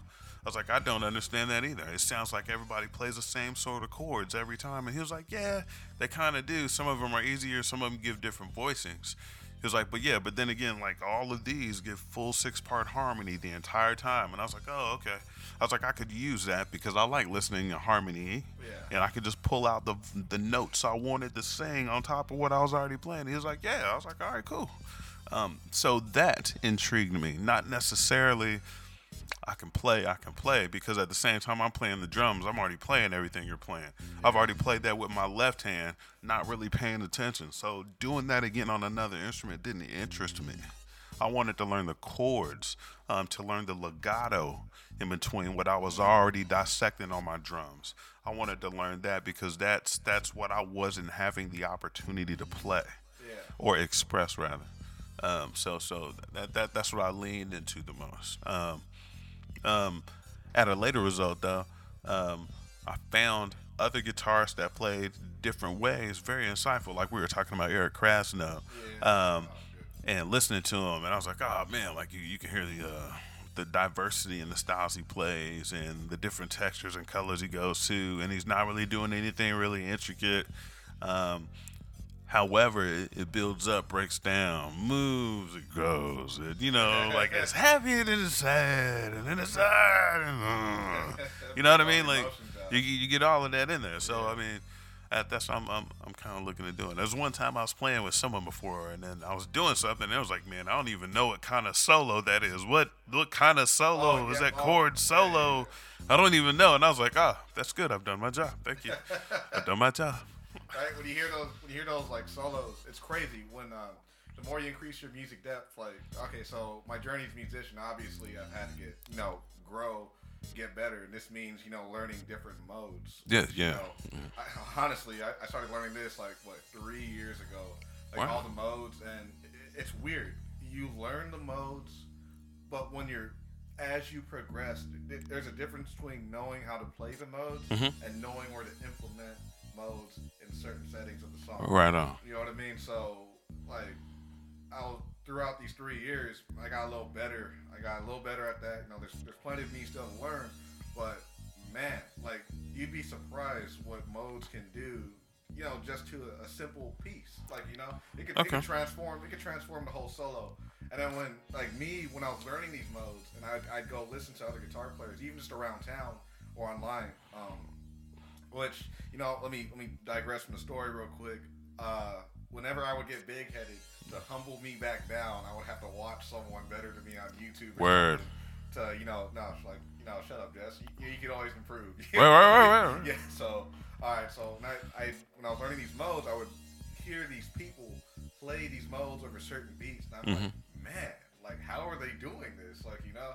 I was like, I don't understand that either. It sounds like everybody plays the same sort of chords every time. And he was like, Yeah, they kind of do. Some of them are easier, some of them give different voicings. He was like, But yeah, but then again, like all of these give full six part harmony the entire time. And I was like, Oh, okay. I was like, I could use that because I like listening to harmony. Yeah. And I could just pull out the the notes I wanted to sing on top of what I was already playing. He was like, Yeah. I was like, All right, cool. Um, so that intrigued me. Not necessarily I can play, I can play because at the same time I'm playing the drums, I'm already playing everything you're playing. I've already played that with my left hand, not really paying attention. So doing that again on another instrument didn't interest me. I wanted to learn the chords, um, to learn the legato in between what I was already dissecting on my drums. I wanted to learn that because that's that's what I wasn't having the opportunity to play Yeah. or express rather. Um, so so that, that that's what I leaned into the most. Um, um, at a later result, though, um, I found other guitarists that played different ways, very insightful. Like we were talking about Eric Krasno, um, and listening to him, and I was like, oh man, like you, you can hear the uh, the diversity in the styles he plays and the different textures and colors he goes to, and he's not really doing anything really intricate. Um, However, it, it builds up, breaks down, moves, it grows. It, you know, like it's happy and then it's sad and then it's sad. And, uh, you know what I mean? Like you, you get all of that in there. So I mean, that, that's what I'm I'm, I'm kind of looking at doing. There's one time I was playing with someone before, and then I was doing something, and it was like, man, I don't even know what kind of solo that is. What what kind of solo Oh, is yeah. that Oh, chord yeah, solo? I don't even know. And I was like, ah, that's good. I've done my job. Thank you. I've done my job. Right? When you hear those, when you hear those like solos, it's crazy. When um, the more you increase your music depth, like okay, so my journey as a musician, obviously I've had to get you know grow, get better, and this means you know learning different modes. Yeah, You yeah. I, honestly, I, I started learning this like what three years ago, like Wow. all the modes, and it, it's weird. You learn the modes, but when you're as you progress, there's a difference between knowing how to play the modes Mhm. and knowing where to implement modes in certain settings of the song. Right on. You know what I mean? So, like, I was throughout these three years, I got a little better. I got a little better at that. You know, there's there's plenty of me still to learn, but man, like, you'd be surprised what modes can do. You know, just to a, a simple piece. Like, you know, it could, it could transform. It could transform the whole solo. And then when, like me, when I was learning these modes, and I'd, I'd go listen to other guitar players, even just around town or online. Um, which you know, let me let me digress from the story real quick. Uh, whenever I would get big headed, to humble me back down, I would have to watch someone better than me on YouTube. or Word. To you know, no, it's like you know, shut up, Jess. You, you can always improve. Right, right, right, right. Yeah. So, all right. So when I, I when I was learning these modes, I would hear these people play these modes over certain beats, and I'm Mm-hmm. like, man, like how are they doing this? Like you know,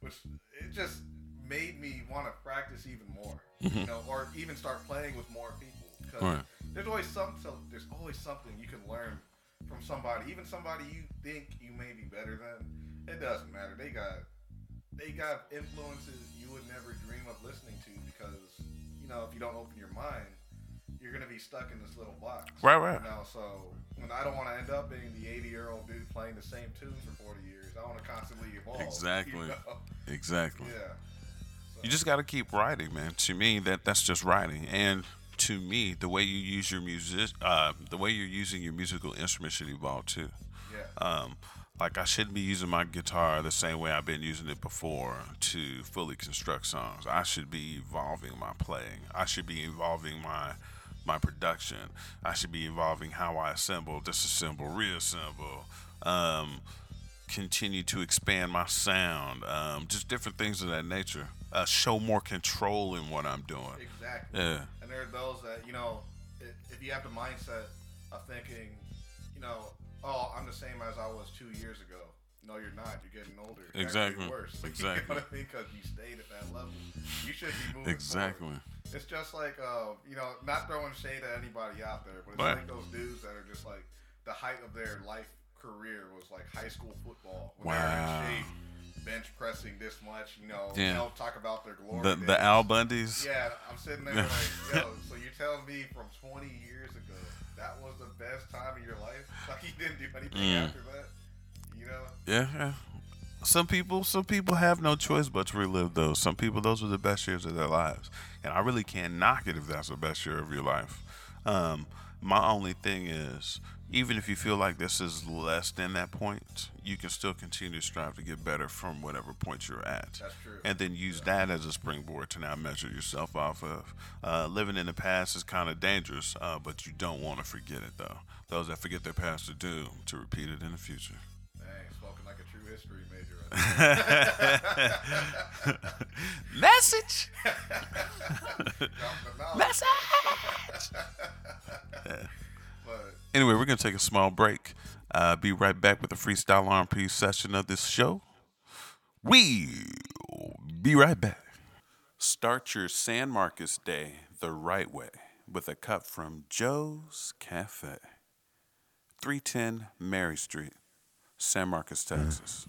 which it just made me want to practice even more, you know, or even start playing with more people. Because Mm-hmm. Right. there's always some, so there's always something you can learn from somebody, even somebody you think you may be better than. It doesn't matter. They got they got influences you would never dream of listening to because you know if you don't open your mind, you're gonna be stuck in this little box. Right, right. You know, so when I don't want to end up being the 80 year old dude playing the same tunes for 40 years, I want to constantly evolve. you Exactly. know? Exactly. Yeah. You just got to keep writing, man. To me, that that's just writing. And to me, the way you use your music, uh, the way you're using your musical instrument should evolve too. Yeah. Um, like I shouldn't be using my guitar the same way I've been using it before to fully construct songs. I should be evolving my playing. I should be evolving my my production. I should be evolving how I assemble, disassemble, reassemble. Um, continue to expand my sound. Um, just different things of that nature. Uh, show more control in what I'm doing. Exactly. Yeah. And there are those that, you know, if, you have the mindset of thinking, you know, oh, I'm the same as I was two years ago. No, you're not. You're getting older. You're Exactly. Worse. you Exactly. know what I mean? Because you stayed at that level. You should be moving. Exactly. forward. It's just like, uh, you know, not throwing shade at anybody out there, but it's Right. like those dudes that are just like the height of their life career was like high school football. When Wow. shape, bench pressing this much, you know, Yeah. they don't talk about their glory. The days. the Al Bundys. Yeah, I'm sitting there like, yo, so you're telling me from 20 years ago that was the best time of your life? Like you didn't do anything Mm. after that? You know? Yeah, yeah. Some people, some people have no choice but to relive those. Some people, those were the best years of their lives, and I really can't knock it if that's the best year of your life. Um, my only thing is, even if you feel like this is less than that point, you can still continue to strive to get better from whatever point you're at. That's true. And then use that as a springboard to now measure yourself off of. Uh, living in the past is kind of dangerous, uh, but you don't want to forget it though. Those that forget their past are doomed to repeat it in the future. Dang, spoken like a true history major. Right Message. Message. but Anyway, we're gonna take a small break. Uh, be right back with the freestyle R&B session of this show. We'll be right back. Start your San Marcos day the right way with a cup from Joe's Cafe, 310 Mary Street, San Marcos, Texas.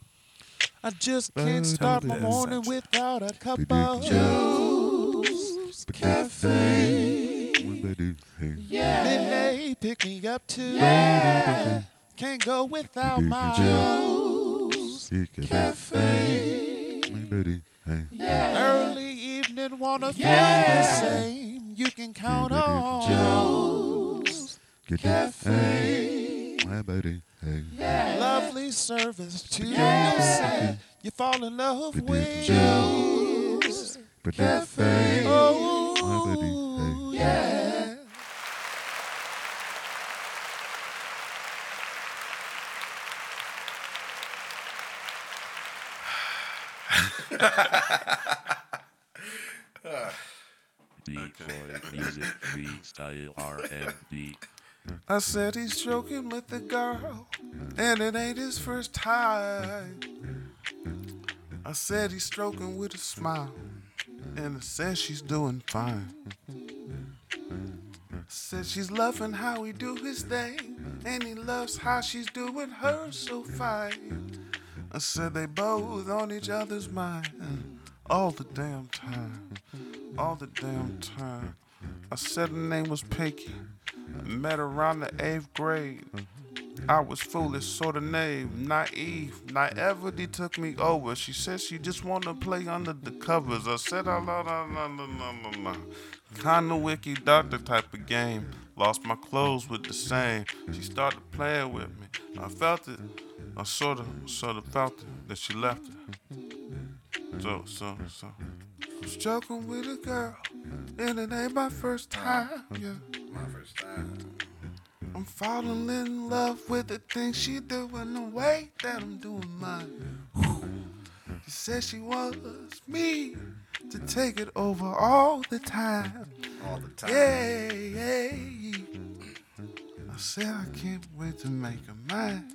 I just can't start my morning without a cup of Joe's Cafe. Midday pick me up too. Yeah. Can't go without my Joe's Cafe. My buddy. Hey. Yeah. Early evening wanna feel the same. You can count on Joe's Cafe. My buddy. Hey. Lovely service to you. Say you fall in love with Joe's Cafe. Oh, my buddy. Oh, yeah. D4 Music Freestyle R&B. I said he's joking with the girl, and it ain't his first time. I said he's stroking with a smile, and I said she's doing fine. Said she's loving how he do his thing, and he loves how she's doing her so fine. I said they both on each other's mind all the damn time, all the damn time. I said her name was Pinky. Met around the eighth grade. I was foolish, sort of naive, naive. Naivety took me over. She said she just wanna play under the covers. I said, oh, la la la la la no, no. Kinda wicky doctor type of game. Lost my clothes with the same. She started playing with me. I felt it. I sort of, sort of felt it that she left it. So, so, so. I was joking with a girl, and it ain't my first time. Yeah. My first time. I'm falling in love with the things she do and the way that I'm doing mine. She said she wants me to take it over all the time. All the time. Yeah, yeah. I said I can't wait to make a mine.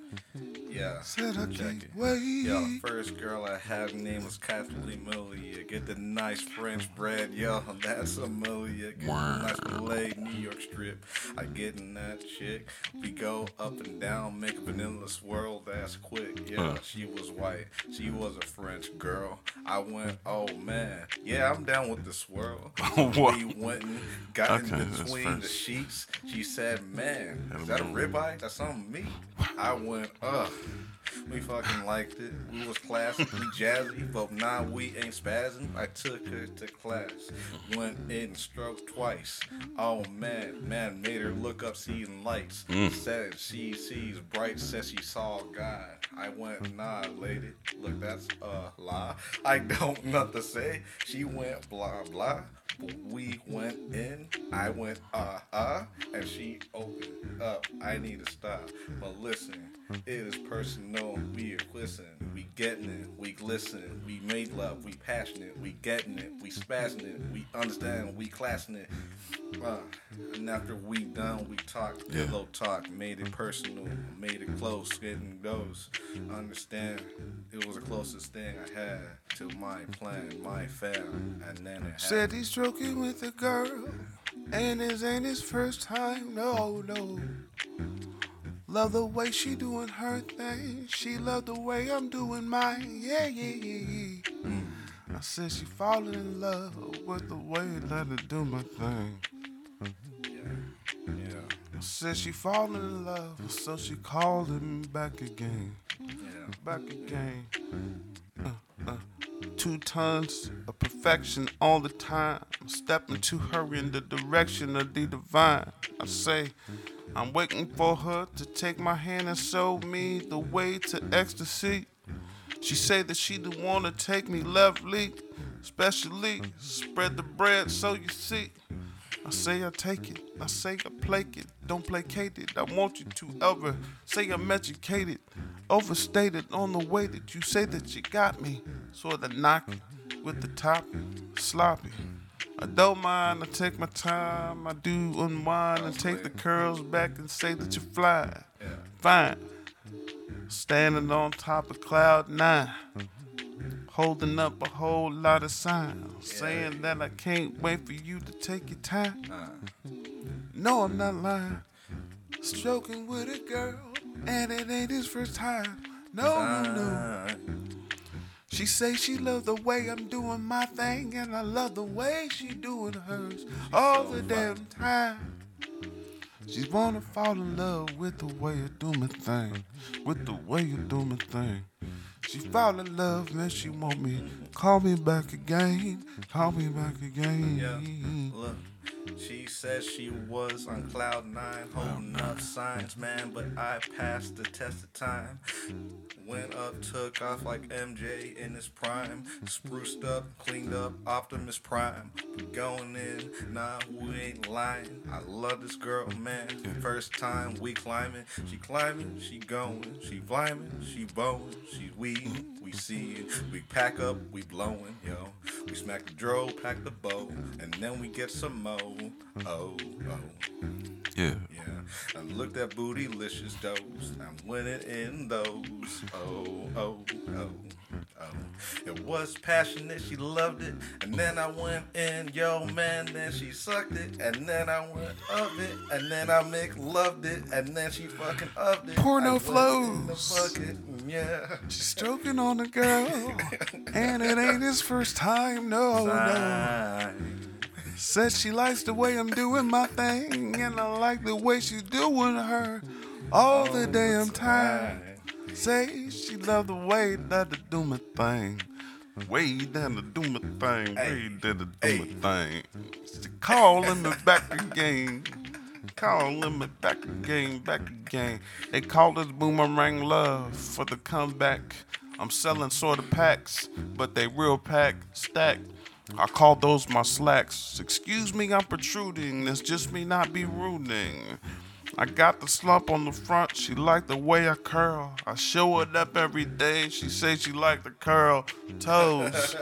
Yeah. Said I Check can't it. wait. Yo, first girl I had, her name was Kathleen Millia. Get the nice French bread, yo, that's a Millia. Get the nice filet New York strip. I get in that chick. We go up and down, make a vanilla swirl, that's quick. Yeah, she was white. She was a French girl. I went, oh man, yeah, I'm down with the swirl. What? we went and got Okay, in between the sheets. She said, man, is that a ribeye? That's on me. I went, ugh. We fucking liked it. We was classically jazzy, but now we ain't spazzing. I took her to class. Went in, stroked twice. Oh man, man made her look up seeing lights. Mm. Said she sees bright, said she saw God. I went, nah, lady. Look, that's a lie. I don't know what to say. She went blah blah. We went in, I went uh uh, and she opened up. I need to stop, but listen, it is personal. We are listen, we getting it, we glisten, we made love, we passionate, we getting it, we spazzing it, we understand, we classing it. Uh, and after we done, we talked, pillow talk, made it personal, made it close, getting those. Understand, it was the closest thing I had to my plan, my fam, and then it happened. Said he's joking with a girl, and this ain't his first time. No, no. Love the way she doing her thing. She love the way I'm doing mine. Yeah, yeah, yeah, yeah. I said she falling in love with the way that I do my thing. Yeah. I said she falling in love, so she called him back again. Yeah. Back again. Two tons of perfection all the time. I'm Stepping to her in the direction of the divine. I say, I'm waiting for her to take my hand and show me the way to ecstasy. She say that she the to take me lovely, especially spread the bread so you see. I say I take it, I say I plake it, don't placate it. I want you to ever say I'm educated, overstated on the way that you say that you got me. Sort of knock it with the top sloppy. I don't mind, I take my time, I do unwind and take the curls back and say that you fly. Fine. Standing on top of cloud nine, holding up a whole lot of signs, saying that I can't wait for you to take your time. No, I'm not lying. Stroking with a girl, and it ain't his first time. No, no, no. She say she love the way I'm doing my thing, and I love the way she doing hers all the damn time. She wanna fall in love with the way you do my thing, with the way you do my thing. She fall in love man. she want me, call me back again, call me back again. Yeah. She said she was on cloud nine, holding up signs, man. But I passed the test of time. Went up, took off like MJ in his prime. Spruced up, cleaned up, Optimus Prime. Going in, nah, we ain't lying. I love this girl, man. First time we climbing, she climbing, she going, she climbing, she bowing, she weeding, we seeing. We pack up, we blowing, yo. We smack the dro, pack the bow, and then we get some mo. Oh, oh. Yeah. Yeah, I looked at bootylicious does. I'm winning in those. Oh, oh, oh, oh. It was passionate, she loved it. And then I went in, yo, man, then she sucked it. And then I went up it. And then I Mick loved it. And then she fucking upped it. Porno I went in the flows. bucket, mm, yeah. She's stroking on the girl, and it ain't his first time. No, no. Said she likes the way I'm doing my thing, and I like the way she's doing her all the damn time. Say she love the way that I do my thing. Way down to do my thing, way down to do my thing. She calling me back again. Calling me back again, back again. They call this boomerang love for the comeback. I'm selling sort of packs, but they real pack stack. I call those my slacks. Excuse me, I'm protruding. It's just me not be rooting. I got the slump on the front. She like the way I curl. I show it up every day. She say she like the curl toes.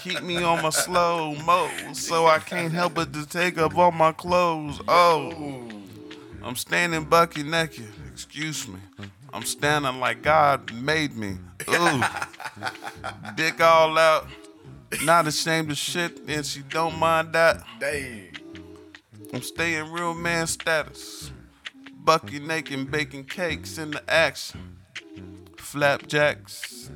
Keep me on my slow mo, so I can't help but to take up all my clothes. Oh, I'm standing bucky naked. Excuse me. I'm standing like God made me. Ooh, dick all out. Not ashamed of shit, and she don't mind that. Dang. I'm staying real man status. Bucky naked baking cakes in the action. Flapjacks,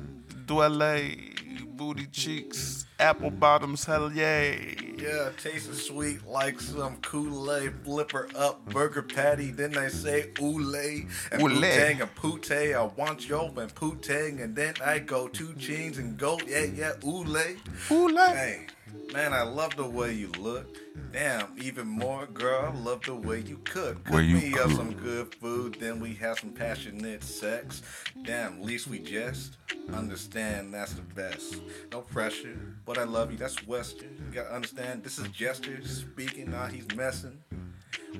dwelle, booty cheeks, apple bottoms, hell yay. Yeah, tasting sweet like some Kool-Aid. Flipper up, burger patty. Then they say oolay and Oolay. putang and pute. I want yo and putang, and then I go two chains and go yeah yeah oolay. Ooh, like. Hey, man, I love the way you look. Damn, even more, girl, I love the way you cook. Cook you me up some good food, then we have some passionate sex. Damn, least we jest. Understand that's the best. No pressure, but I love you. That's Western. You gotta understand this is Jester speaking. Nah, he's messing.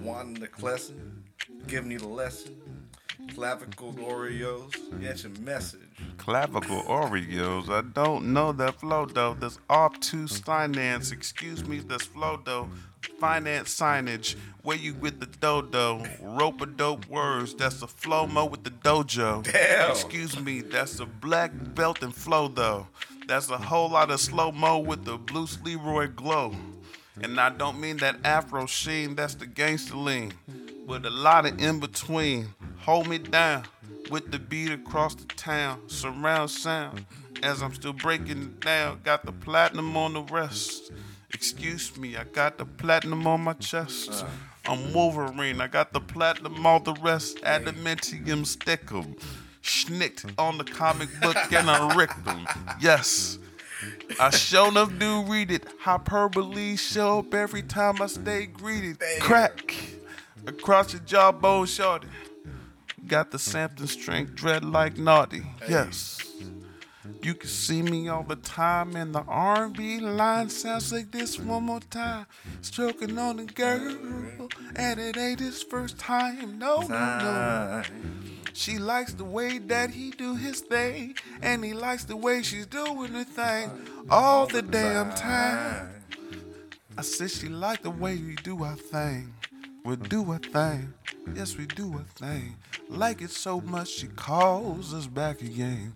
Wanting the lesson, giving you the lesson. Clavicle Oreos, get your message. Clavicle Oreos. I don't know that flow though. That's obtuse finance. Excuse me, that's flow though. Finance signage. Where you with the dodo? Rope a dope words. That's a flow mo with the dojo. Damn. Excuse me, that's a black belt and flow though. That's a whole lot of slow mo with the Bruce Leroy glow. And I don't mean that Afro sheen, that's the gangster lean. With a lot of in between. Hold me down with the beat across the town. Surround sound as I'm still breaking it down. Got the platinum on the rest. Excuse me, I got the platinum on my chest. Uh. I'm Wolverine, I got the platinum on the rest. Adamantium stick 'em. Schnicked on the comic book and I ricked them. Yes. I sure enough do read it. Hyperbole show up every time I stay greeted. Crack across your jawbone, shorty. Got the Sampton strength, dread like naughty. Yes. You can see me all the time, in the R&B line sounds like this one more time. Stroking on a girl, and it ain't his first time. No, no, no. She likes the way that he do his thing, and he likes the way she's doing her thing all the damn time. I said she like the way we do our thing. We do a thing. Yes, we do a thing. Like it so much she calls us back again.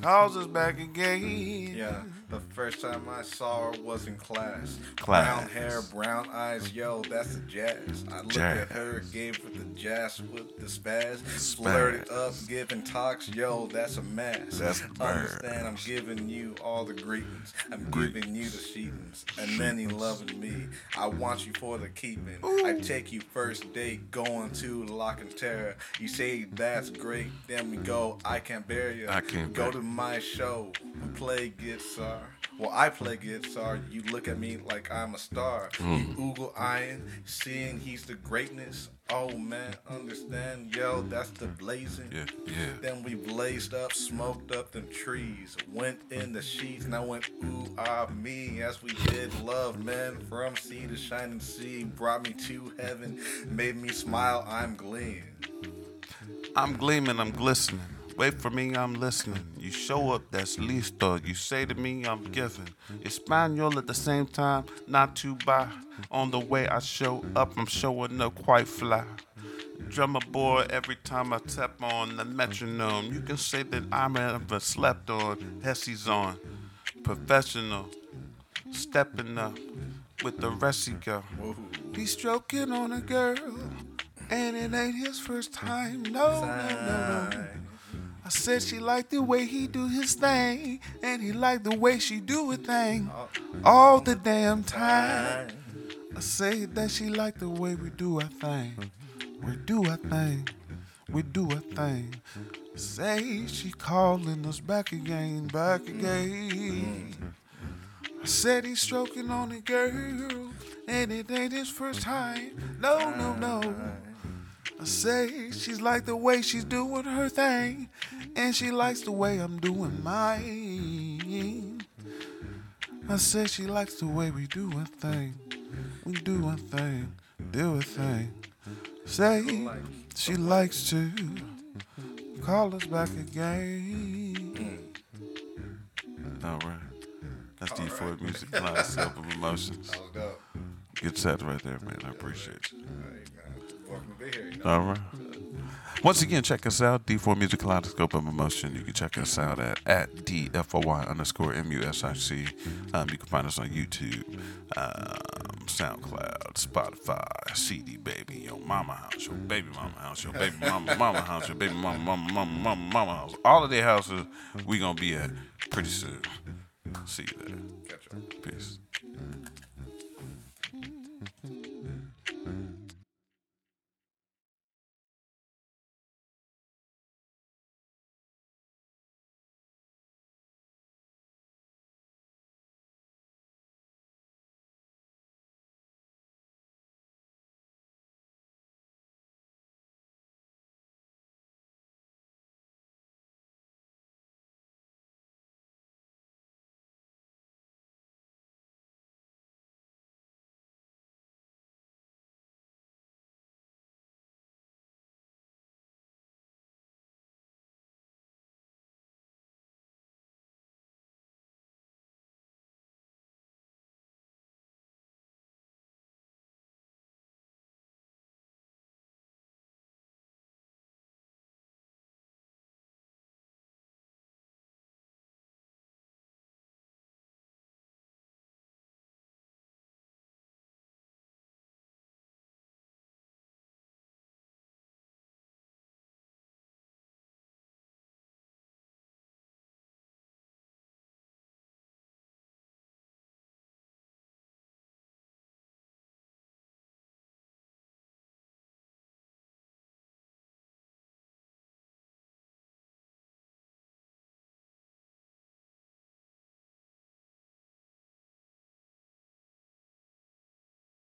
Calls us back again. Yeah, the first time I saw her was in class. Class. Brown hair, brown eyes, yo, that's the jazz. I looked at her, gave her the jazz with the spaz. Flirted up, giving talks, yo, that's a mess. That's Understand, I'm giving you all the greetings. I'm giving you the sheetings. And then he loving me. I want you for the keeping. I take you first date, going to Lock and Terror. You say that's great, then we go, I can't bear you. I can't Go bear- to my show. We play guitar. Well, I play guitar. You look at me like I'm a star. Mm. You oogle eyeing, seeing he's the greatness. Oh man, understand? Yo, that's the blazing. Yeah, yeah. Then we blazed up, smoked up them trees, went in the sheets, and I went ooh ah me as we did love, man. From sea to shining sea, brought me to heaven, made me smile. I'm gleaming. I'm gleaming, I'm glistening. Wait for me, I'm listening. You show up, that's listo. You say to me, I'm giving. Espanol at the same time, not too bad. On the way I show up, I'm showing up quite fly. Drummer boy, every time I tap on the metronome, you can say that I'm ever slept on. Hessy's on. Professional, stepping up with the he go. He's stroking on a girl, and it ain't his first time. No, no, no, no. I said she liked the way he do his thing, and he liked the way she do her thing all the damn time. I say that she liked the way we do our thing. We do our thing. We do our thing. Say she calling us back again, back again. I said he's stroking on a girl, and it ain't his first time. No, no, no. I say she's like the way she's doing her thing, and she likes the way I'm doing mine. I say she likes the way we do a thing. We do a thing, do a thing. Say she likes to call us back again. All right. That's D4 Music Kaleidoscope of Emotions. That. Good set right there, man. I appreciate you. Welcome to be here. You know? All right. Once again, check us out, D4 Music Kaleidoscope of Emotion. You can check us out at, at DFOY underscore M-U-S-I-C. Um, you can find us on YouTube, um, SoundCloud, Spotify, CD Baby, your mama house, your baby mama house, your baby mama mama house, your baby mama mama mama mama mama house. All of their houses we going to be at pretty soon. See you there. Catch up. Peace.